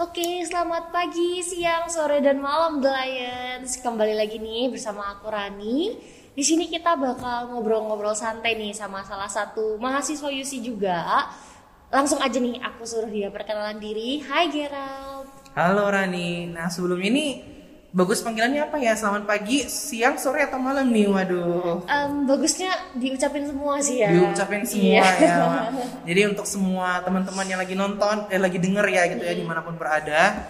Oke, selamat pagi, siang, sore, dan malam, The Lions. Kembali lagi nih bersama aku Rani. Di sini kita bakal ngobrol-ngobrol santai nih sama salah satu mahasiswa UC juga. Langsung aja nih, aku suruh dia perkenalan diri. Hai Gerald. Halo Rani. Nah sebelum ini bagus panggilannya apa ya? Selamat pagi, siang, sore atau malam nih? Waduh. Em, bagusnya diucapin semua sih ya. Diucapin semua Iya. ya. Jadi untuk semua teman-teman yang lagi nonton, eh lagi denger ya gitu ya di mana pun berada.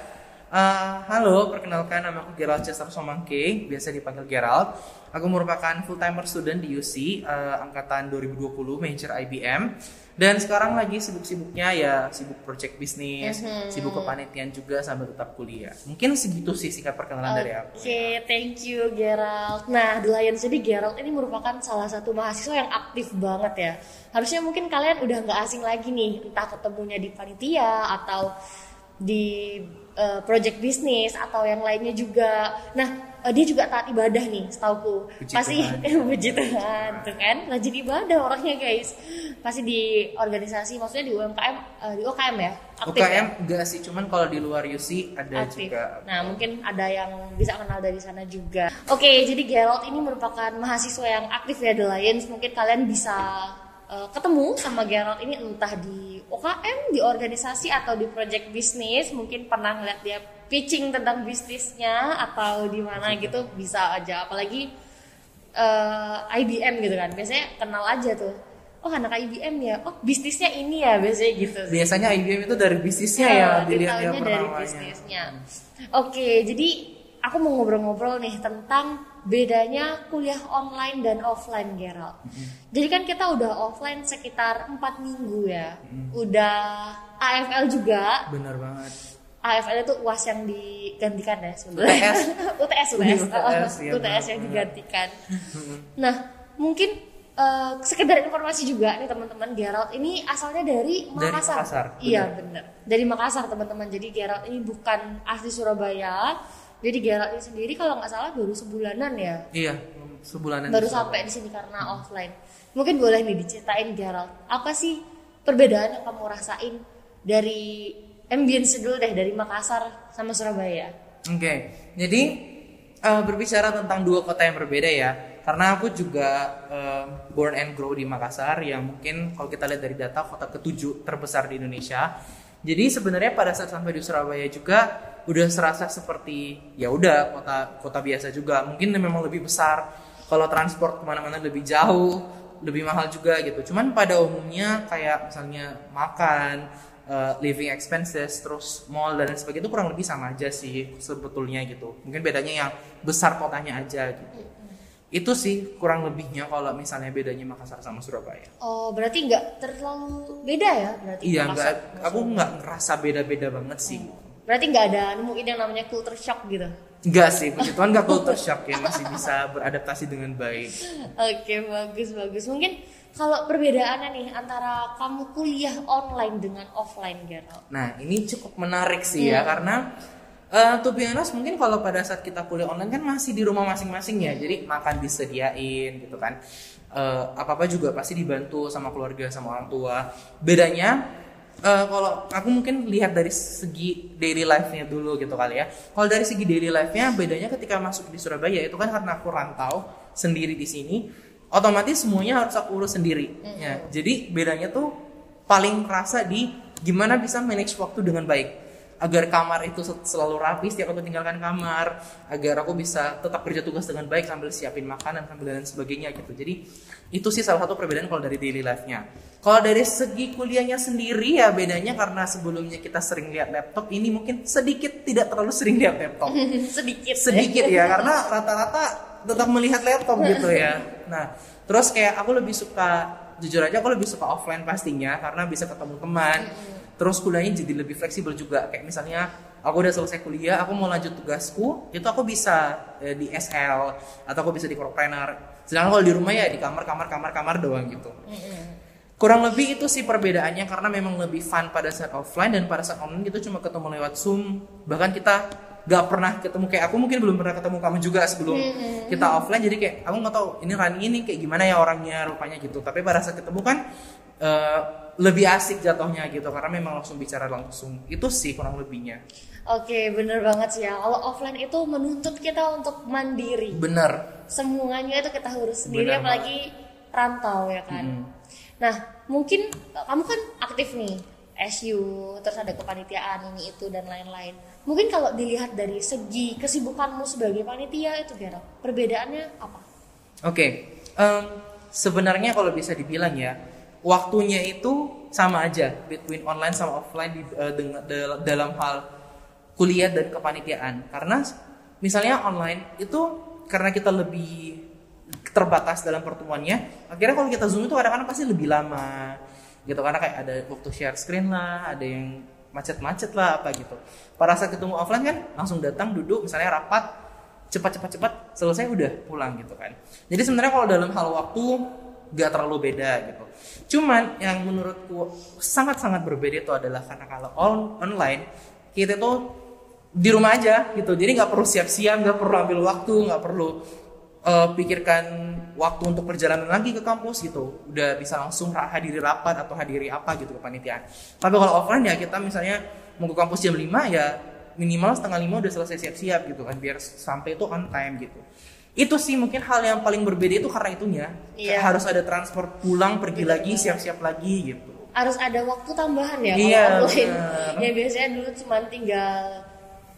Eh, halo, perkenalkan nama aku Gerald Chester Somangke, biasa dipanggil Gerald. Aku merupakan full timer student di UC eh, angkatan 2020 major IBM dan sekarang lagi sibuk-sibuknya ya sibuk project bisnis, Mhm. sibuk kepanitiaan juga sambil tetap kuliah. Mungkin segitu sih singkat perkenalan dari aku. Oke, thank you Gerald. Nah, The Lions jadi Gerald ini merupakan salah satu mahasiswa yang aktif banget ya. Harusnya mungkin kalian udah nggak asing lagi nih, entah ketemunya di panitia atau di eh, project bisnis atau yang lainnya juga. Nah, eh, dia juga taat ibadah nih, setauku. Puji Pasti Tuhan. puji Tuhan, tuh kan? Rajin ibadah orangnya guys. Pasti di organisasi, maksudnya di UMKM, eh, di UKM ya, aktif ya? UKM enggak sih, cuman kalau di luar UC ada aktif. juga. Nah, mungkin ada yang bisa kenal dari sana juga. Oke, jadi Gerald ini merupakan mahasiswa yang aktif ya The Lions. Mungkin kalian bisa uh, ketemu sama Gerald ini entah di OKM, di organisasi atau di project bisnis. Mungkin pernah ngeliat dia pitching tentang bisnisnya atau di mana gitu bisa aja. Apalagi uh, IBM gitu kan. Biasanya kenal aja tuh. Oh anak IBM ya, oh bisnisnya ini ya biasanya gitu. sih. Biasanya IBM itu dari bisnisnya ya, dilihat ya detailnya dari bisnisnya. Oke, jadi aku mau ngobrol-ngobrol nih tentang bedanya kuliah online dan offline, Gerald. Jadi kan kita udah offline sekitar empat minggu ya, udah AFL juga. Bener banget. AFL itu UAS yang digantikan ya sebenarnya. UTS. UTS, UTS, UTS, iya, UTS yang benar. digantikan. Nah, mungkin eh, sekedar informasi juga nih teman-teman, Gerald ini asalnya dari Dari Makassar. Makassar, Iya benar. Dari Makassar teman-teman. Jadi Gerald ini bukan asli Surabaya. Jadi Gerald ini sendiri kalau nggak salah baru sebulanan ya. Iya, sebulanan. Baru sampai di sini karena offline. Mungkin boleh nih diceritain Gerald. Apa sih perbedaan yang kamu rasain dari ambience dulu deh dari Makassar sama Surabaya? Oke, jadi eh, berbicara tentang dua kota yang berbeda ya. Karena aku juga eh, born and grow di Makassar yang mungkin kalau kita lihat dari data kota ketujuh terbesar di Indonesia. Jadi sebenarnya pada saat sampai di Surabaya juga udah serasa seperti ya udah kota kota biasa juga. Mungkin memang lebih besar. Kalau transport ke mana-mana lebih jauh, lebih mahal juga gitu. Cuman pada umumnya kayak misalnya makan, uh, living expenses, terus mall dan sebagainya itu kurang lebih sama aja sih sebetulnya gitu. Mungkin bedanya yang besar kotanya aja gitu. Itu sih kurang lebihnya kalau misalnya bedanya Makassar sama Surabaya. Oh berarti nggak terlalu beda ya berarti? Iya, nggak, aku nggak ngerasa beda-beda banget sih. Berarti nggak ada nemuin yang namanya culture shock gitu? Enggak sih, puji Tuhan nggak culture shock ya, masih bisa beradaptasi dengan baik. Oke bagus bagus. Mungkin kalau perbedaannya nih antara kamu kuliah online dengan offline Gerald. Nah, ini cukup menarik sih ya karena eh to be honest, mungkin kalau pada saat kita kuliah online kan masih di rumah masing-masing ya. Jadi makan disediain gitu kan. Eh, apa-apa juga pasti dibantu sama keluarga sama orang tua. Bedanya eh, kalau aku mungkin lihat dari segi daily life-nya dulu gitu kali ya. Kalau dari segi daily life-nya bedanya ketika masuk di Surabaya itu kan karena aku rantau sendiri di sini, otomatis semuanya harus aku urus sendiri. Ya, jadi bedanya tuh paling kerasa di gimana bisa manage waktu dengan baik agar kamar itu sel- selalu rapi setiap aku tinggalkan kamar agar aku bisa tetap kerja tugas dengan baik sambil siapin makanan sambil dan sebagainya gitu. Jadi itu sih salah satu perbedaan kalau dari daily life-nya. Kalau dari segi kuliahnya sendiri ya bedanya karena sebelumnya kita sering lihat laptop ini mungkin sedikit tidak terlalu sering lihat laptop. Sedikit. sedikit ya karena rata-rata tetap melihat laptop gitu ya. Nah terus kayak aku lebih suka jujur aja aku lebih suka offline pastinya karena bisa ketemu teman terus kuliahnya jadi lebih fleksibel juga. Kayak misalnya aku udah selesai kuliah aku mau lanjut tugasku itu aku bisa eh, di SL atau aku bisa di Corpreneur sedangkan kalau di rumah ya di kamar kamar kamar kamar doang gitu. Kurang lebih itu sih perbedaannya karena memang lebih fun pada saat offline dan pada saat online kita cuma ketemu lewat zoom. Bahkan kita gak pernah ketemu kayak aku mungkin belum pernah ketemu kamu juga sebelum kita offline jadi kayak aku nggak tahu ini Rani ini kayak gimana ya orangnya rupanya gitu tapi pada saat ketemu kan eh, lebih asik jatuhnya gitu karena memang langsung bicara langsung itu sih kurang lebihnya Oke, bener banget sih ya. Kalau offline itu menuntut kita untuk mandiri. bener Semuanya itu kita urus sendiri, Bener apalagi rantau ya kan. Hmm. Nah, mungkin kamu kan aktif nih, SU, terus ada kepanitiaan ini itu dan lain-lain. Mungkin kalau dilihat dari segi kesibukanmu sebagai panitia itu Gero, perbedaannya apa? Oke, em, sebenarnya kalau bisa dibilang ya, waktunya itu sama aja between online sama offline di, eh, dengan- dal- dalam hal kuliah dan kepanitiaan. Karena misalnya online itu karena kita lebih terbatas dalam pertemuannya, akhirnya kalau kita zoom itu kadang-kadang pasti lebih lama, gitu karena kayak ada waktu share screen lah, ada yang macet-macet lah apa gitu. Pada saat ketemu offline kan langsung datang duduk misalnya rapat cepat-cepat-cepat selesai udah pulang gitu kan. Jadi sebenarnya kalau dalam hal waktu gak terlalu beda gitu. Cuman yang menurutku sangat-sangat berbeda itu adalah karena kalau on- online kita tuh di rumah aja gitu. Jadi nggak perlu siap-siap, nggak perlu ambil waktu, nggak perlu eh, pikirkan waktu untuk perjalanan lagi ke kampus gitu. Udah bisa langsung hadiri rapat atau hadiri apa gitu kepanitiaan. Tapi kalau offline ya kita misalnya mau ke kampus jam 5 ya minimal setengah lima udah selesai siap-siap gitu kan biar sampai itu on time gitu. Itu sih mungkin hal yang paling berbeda itu karena itunya Iya. harus ada transport pulang pergi lagi siap-siap lagi gitu. Harus ada waktu tambahan ya Iya, kalau offline. Yang biasanya dulu cuma tinggal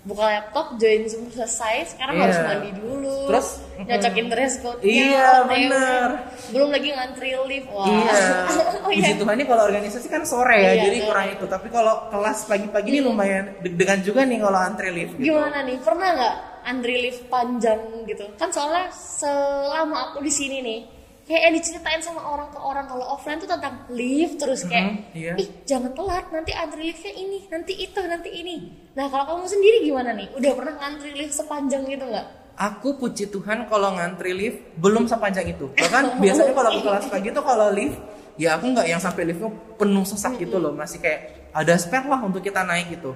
buka laptop, join Zoom selesai, sekarang Iya. harus mandi dulu. Terus, nyocokin dress code Iya, benar. Belum lagi ngantri lift. Wah. Iya. oh, iya. Tuhan nih kalau organisasi kan sore ya, Iya, jadi sore. kurang itu. Tapi kalau kelas pagi-pagi ini lumayan deg-degan juga nih kalau antri lift. Gitu. Gimana nih? Pernah nggak antri lift panjang gitu? Kan soalnya selama aku di sini nih, kayak yang diceritain sama orang ke orang kalau offline tuh tentang lift terus kayak, Mhm, iya. ih jangan telat nanti antri liftnya ini, nanti itu, nanti ini. Nah kalau kamu sendiri gimana nih? Udah pernah ngantri lift sepanjang gitu nggak? Aku puji Tuhan kalau ngantri lift belum sepanjang itu. Bahkan biasanya kalau aku kelas pagi tuh kalau lift ya aku nggak yang sampai liftnya penuh sesak gitu loh, masih kayak ada spare lah untuk kita naik gitu.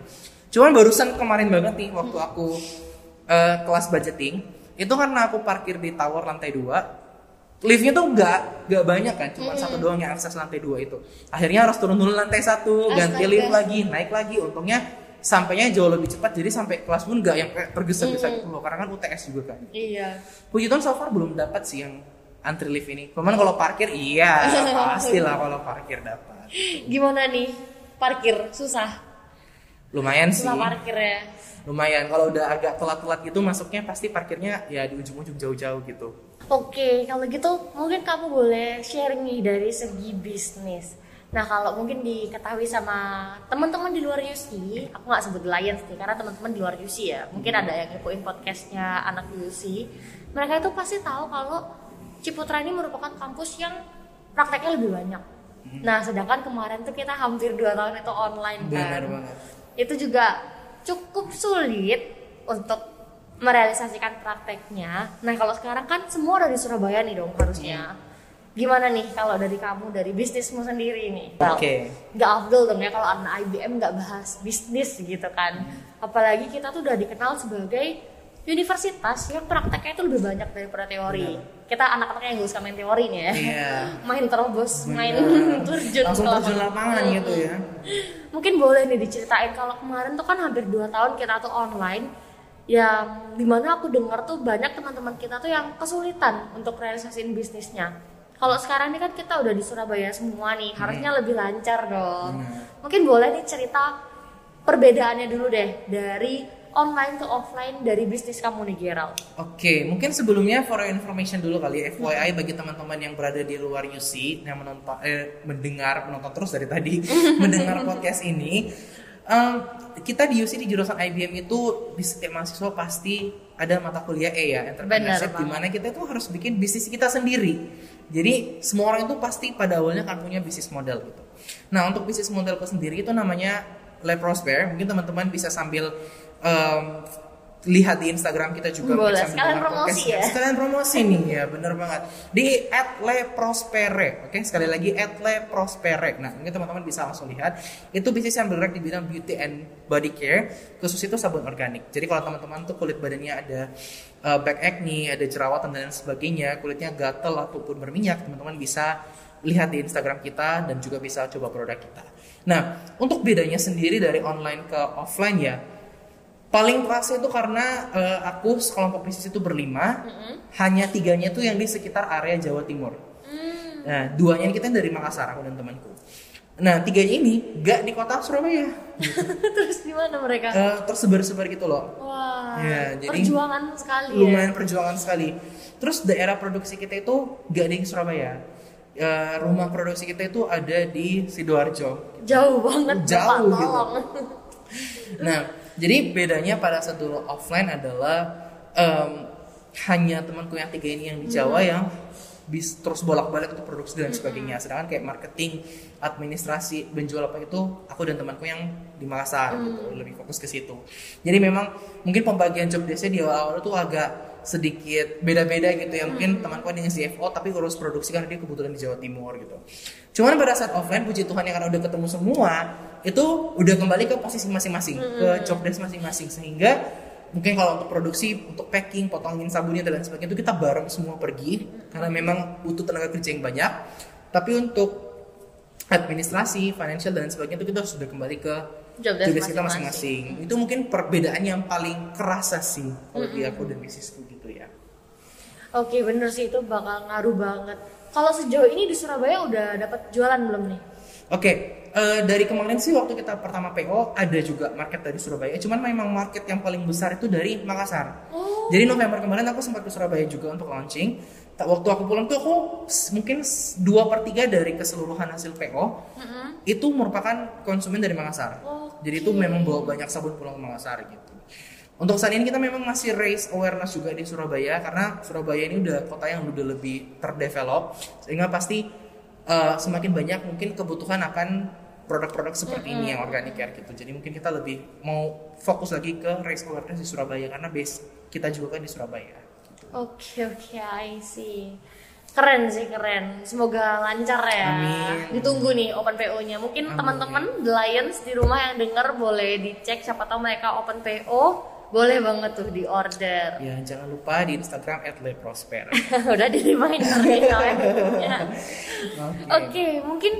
Cuman barusan kemarin banget nih waktu aku eh, kelas budgeting itu karena aku parkir di tower lantai 2 liftnya tuh nggak nggak banyak kan cuma satu doang yang akses lantai dua itu. Akhirnya harus turun dulu lantai satu ganti Astaga. lift lagi naik lagi. Untungnya sampainya jauh lebih cepat jadi sampai kelas pun nggak yang tergesa-gesa gitu loh. Karena kan UTS juga kan. Iya. puji Tuhan so far belum dapat sih yang antri lift ini. Cuman kalau parkir iya pastilah kalau parkir dapat. Gimana nih? Parkir susah. lumayan sih. Susah parkir ya. lumayan. Kalau udah agak telat-telat gitu masuknya pasti parkirnya ya di ujung-ujung jauh-jauh gitu Oke, kalau gitu mungkin kamu boleh sharing nih dari segi bisnis. Nah, kalau mungkin diketahui sama teman-teman di luar UC, aku nggak sebut Lions nih, karena teman-teman di luar UC ya. Mungkin ada yang ngepoin podcastnya anak UC. Mereka itu pasti tahu kalau Ciputra ini merupakan kampus yang prakteknya lebih banyak. Nah, sedangkan kemarin tuh kita hampir dua tahun itu online kan. Benar banget. Itu juga cukup sulit untuk merealisasikan prakteknya. Nah kalau sekarang kan semua ada di Surabaya nih dong harusnya. Gimana nih kalau dari kamu dari bisnismu sendiri nih? Oke. Nggak afdol dong ya kalau anak IBM nggak bahas bisnis gitu kan. Apalagi kita tuh udah dikenal sebagai universitas yang prakteknya itu lebih banyak daripada teori. Kita anak-anak yang gak usah main teori nih ya. Iya. main terobos, main Benar. terjun langsung ke terjun lapangan Hmm. gitu ya Mungkin boleh nih diceritain kalau kemarin tuh kan hampir 2 tahun kita tuh online yang di mana aku dengar tuh banyak teman-teman kita tuh yang kesulitan untuk realisasiin bisnisnya. Kalau sekarang ini kan kita udah di Surabaya semua nih, harusnya lebih lancar dong. Mungkin boleh nih cerita perbedaannya dulu deh dari online ke offline dari bisnis kamu nih Gerald. Oke, mungkin sebelumnya for your information dulu kali FYI bagi teman-teman yang berada di luar UC yang menonton eh, mendengar menonton terus dari tadi mendengar podcast ini. Em, kita di UC di jurusan IBM itu di setiap mahasiswa pasti ada mata kuliah E ya, entrepreneurship di mana kita itu harus bikin bisnis kita sendiri. Jadi semua orang itu pasti pada awalnya akan punya bisnis model gitu. Nah, untuk bisnis modelku sendiri itu namanya Le Prosper. Mungkin teman-teman bisa sambil em, lihat di Instagram kita juga Boleh, sekalian promosi podcast. ya. Sekalian promosi nih ya, bener banget. Di @leprospere, oke sekali lagi @leprospere. Nah mungkin teman-teman bisa langsung lihat. Itu bisnis yang bergerak di bidang beauty and body care, khusus itu sabun organik. Jadi kalau teman-teman tuh kulit badannya ada uh, back acne, ada jerawatan dan lain sebagainya, kulitnya gatel ataupun berminyak, teman-teman bisa lihat di Instagram kita dan juga bisa coba produk kita. Nah, untuk bedanya sendiri dari online ke offline ya, paling terasa itu karena eh, aku sekelompok bisnis itu berlima, hanya tiganya tuh yang di sekitar area Jawa Timur. Hmm. Nah, duanya ini kita dari Makassar aku dan temanku. Nah, tiganya ini gak di kota Surabaya, Terus di mana mereka? Eh, tersebar-sebar gitu loh. Wah, Ya, jadi perjuangan sekali ya. lumayan perjuangan sekali. Terus daerah produksi kita itu gak di Surabaya. Eh, rumah produksi kita itu ada di sidoarjo. Jauh banget, Jauh Bapak, gitu. tolong. Nah, jadi bedanya pada saat dulu offline adalah em, hanya temanku yang tiga ini yang di Jawa Hmm. yang bis terus bolak-balik untuk produksi dan sebagainya. Sedangkan kayak marketing, administrasi, penjual apa itu aku dan temanku yang di Makassar Hmm. gitu, lebih fokus ke situ. Jadi memang mungkin pembagian job desk di awal-awal itu agak sedikit beda-beda gitu ya. Mungkin temanku ada yang CFO tapi urus produksi karena dia kebetulan di Jawa Timur gitu. Cuman pada saat offline puji Tuhan ya karena udah ketemu semua itu udah kembali ke posisi masing-masing ke job desk masing-masing. Sehingga mungkin kalau untuk produksi untuk packing potongin sabunnya dan lain sebagainya itu kita bareng semua pergi karena memang butuh tenaga kerja yang banyak. Tapi untuk administrasi financial dan sebagainya itu kita sudah kembali ke tugas kita masing-masing. Itu mungkin perbedaan yang paling kerasa sih kalau di aku dan bisnisku gitu ya. Oke, bener sih itu bakal ngaruh banget. Kalau sejauh ini di Surabaya udah dapat jualan belum nih? Oke, eh, dari kemarin sih waktu kita pertama PO ada juga market dari Surabaya. Cuman memang market yang paling besar itu dari Makassar. Oh. Jadi November kemarin aku sempat ke Surabaya juga untuk launching. Waktu aku pulang tuh aku mungkin s- dua per tiga dari keseluruhan hasil PO itu merupakan konsumen dari Makassar. Oke. Jadi itu memang bawa banyak sabun pulang ke Makassar gitu. Untuk saat ini kita memang masih raise awareness juga di Surabaya karena Surabaya ini udah kota yang udah lebih terdevelop sehingga pasti uh, semakin banyak mungkin kebutuhan akan produk-produk seperti ini yang organic care gitu. Jadi mungkin kita lebih mau fokus lagi ke raise awareness di Surabaya karena base kita juga kan di Surabaya. Oke oke, I see. Keren sih keren. Semoga lancar ya. Amin. Ditunggu nih open PO-nya. Mungkin teman-teman Lions di rumah yang denger boleh dicek siapa tahu mereka open PO. Boleh banget tuh di order. Ya jangan lupa di Instagram @leprosper. Udah di reminder nih kalian. Oke. Oke, mungkin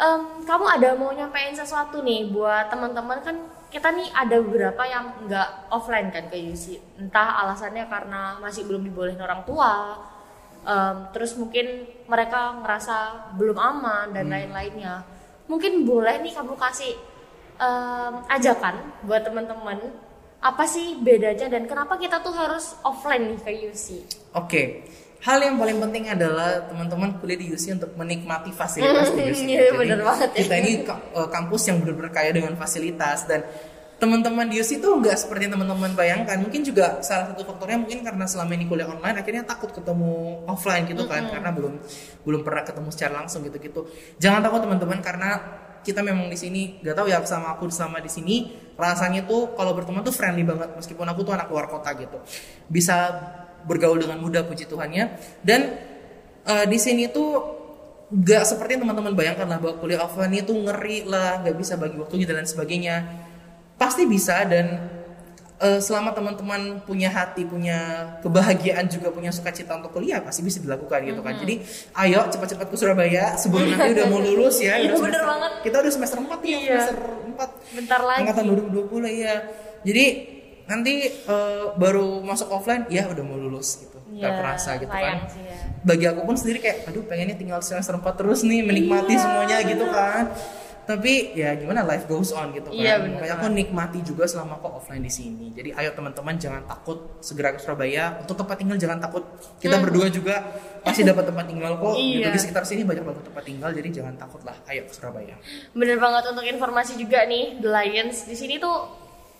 em, kamu ada mau nyampein sesuatu nih buat teman-teman kan kita nih ada beberapa yang nggak offline kan ke UC. Entah alasannya karena masih belum dibolehin orang tua, em, terus mungkin mereka ngerasa belum aman dan lain-lainnya. Mungkin boleh nih kamu kasih em, ajakan buat teman-teman apa sih bedanya dan kenapa kita tuh harus offline nih ke UC? Oke, hal yang paling penting adalah teman-teman kuliah di UC untuk menikmati fasilitas di UC. Iya, bener banget ya. Kita ini eh, kampus yang benar-benar kaya dengan fasilitas dan teman-teman di UC itu nggak seperti yang teman-teman bayangkan. Mungkin juga salah satu faktornya mungkin karena selama ini kuliah online akhirnya takut ketemu offline gitu kan karena belum belum pernah ketemu secara langsung gitu-gitu. Jangan takut teman-teman karena kita memang di sini gak tahu ya sama aku selama di sini rasanya tuh kalau berteman tuh friendly banget meskipun aku tuh anak luar kota gitu. Bisa bergaul dengan mudah puji Tuhannya. Dan eh, di sini tuh gak seperti teman-teman bayangkan lah bahwa kuliah offline itu ngeri lah gak bisa bagi waktunya dan lain sebagainya. Pasti bisa dan eh, selama teman-teman punya hati punya kebahagiaan juga punya sukacita untuk kuliah pasti bisa dilakukan gitu kan. Jadi ayo cepat-cepat ke Surabaya sebelum nanti udah mau lulus ya. Iya, udah bener semester- banget. kita udah semester 4 nih Iya. semester 4 Bentar lagi. angkatan 2020 ya jadi nanti eh, baru masuk offline ya udah mau lulus gitu. Iya, gak kerasa gitu kan. sih ya. bagi aku pun sendiri kayak aduh pengennya tinggal semester 4 terus nih menikmati Iya, semuanya gitu kan tapi ya gimana life goes on gitu kan Iya, bener makanya aku nikmati juga selama aku offline di sini jadi ayo teman-teman jangan takut segera ke Surabaya untuk tempat tinggal jangan takut kita berdua juga pasti dapat tempat tinggal kok gitu. Hmm. Iya. di sekitar sini banyak banget tempat tinggal jadi jangan takut lah ayo ke Surabaya Bener banget untuk informasi juga nih The Lions di sini tuh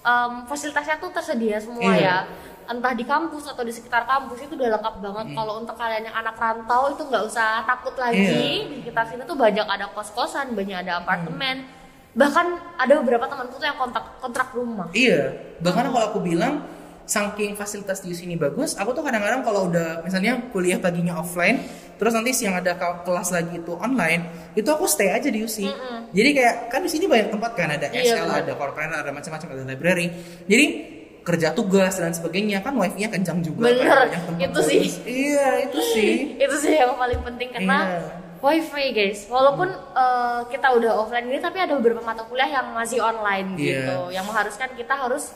em, fasilitasnya tuh tersedia semua Iya. ya. Entah di kampus atau di sekitar kampus itu udah lengkap banget. Kalau untuk kalian yang anak rantau itu nggak usah takut lagi. Iya. Di sekitar sini tuh banyak ada kos-kosan, banyak ada apartemen. Bahkan ada beberapa temanku tuh yang kontrak kontrak rumah. Iya, bahkan kalau aku bilang saking fasilitas di sini bagus, aku tuh kadang-kadang kalau udah misalnya kuliah paginya offline, terus nanti siang ada ke- kelas lagi itu online, itu aku stay aja di UC. Jadi kayak kan di sini banyak tempat kan ada Iya, SL, benar. ada corporate, ada macam-macam, ada library. Jadi kerja tugas dan sebagainya kan wifi-nya kencang juga Bener, kan, banyak tempat itu sih. Iya, itu sih. itu sih yang paling penting karena Iya. wifi guys walaupun eh, kita udah offline ini tapi ada beberapa mata kuliah yang masih online Iya. gitu yang mengharuskan kita harus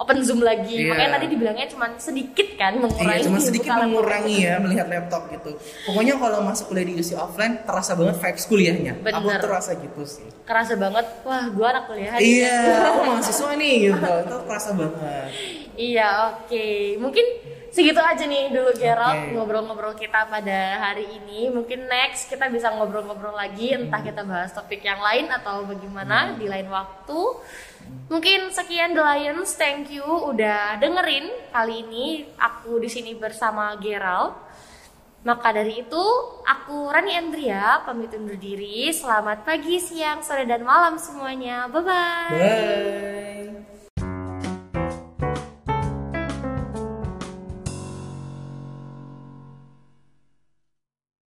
open zoom lagi Iya. makanya tadi dibilangnya cuma sedikit kan mengurangi Iya, cuma sedikit buka laptop. mengurangi ya melihat laptop gitu. Pokoknya kalau masuk kuliah di UC offline terasa banget vibes kuliahnya. Aku Bener. terasa gitu sih. kerasa banget wah gua anak kuliah Iya, aku mahasiswa nih gitu. Itu terasa banget. Iya, oke. Mungkin segitu aja nih dulu Gerald Oke. ngobrol-ngobrol kita pada hari ini. Mungkin next kita bisa ngobrol-ngobrol lagi, entah kita bahas topik yang lain atau bagaimana di lain waktu. Mungkin sekian The Lions, thank you udah dengerin kali ini aku di sini bersama Gerald. Maka dari itu, aku Rani Andria pamit undur diri. Selamat pagi, siang, sore, dan malam semuanya. Bye-bye. Bye.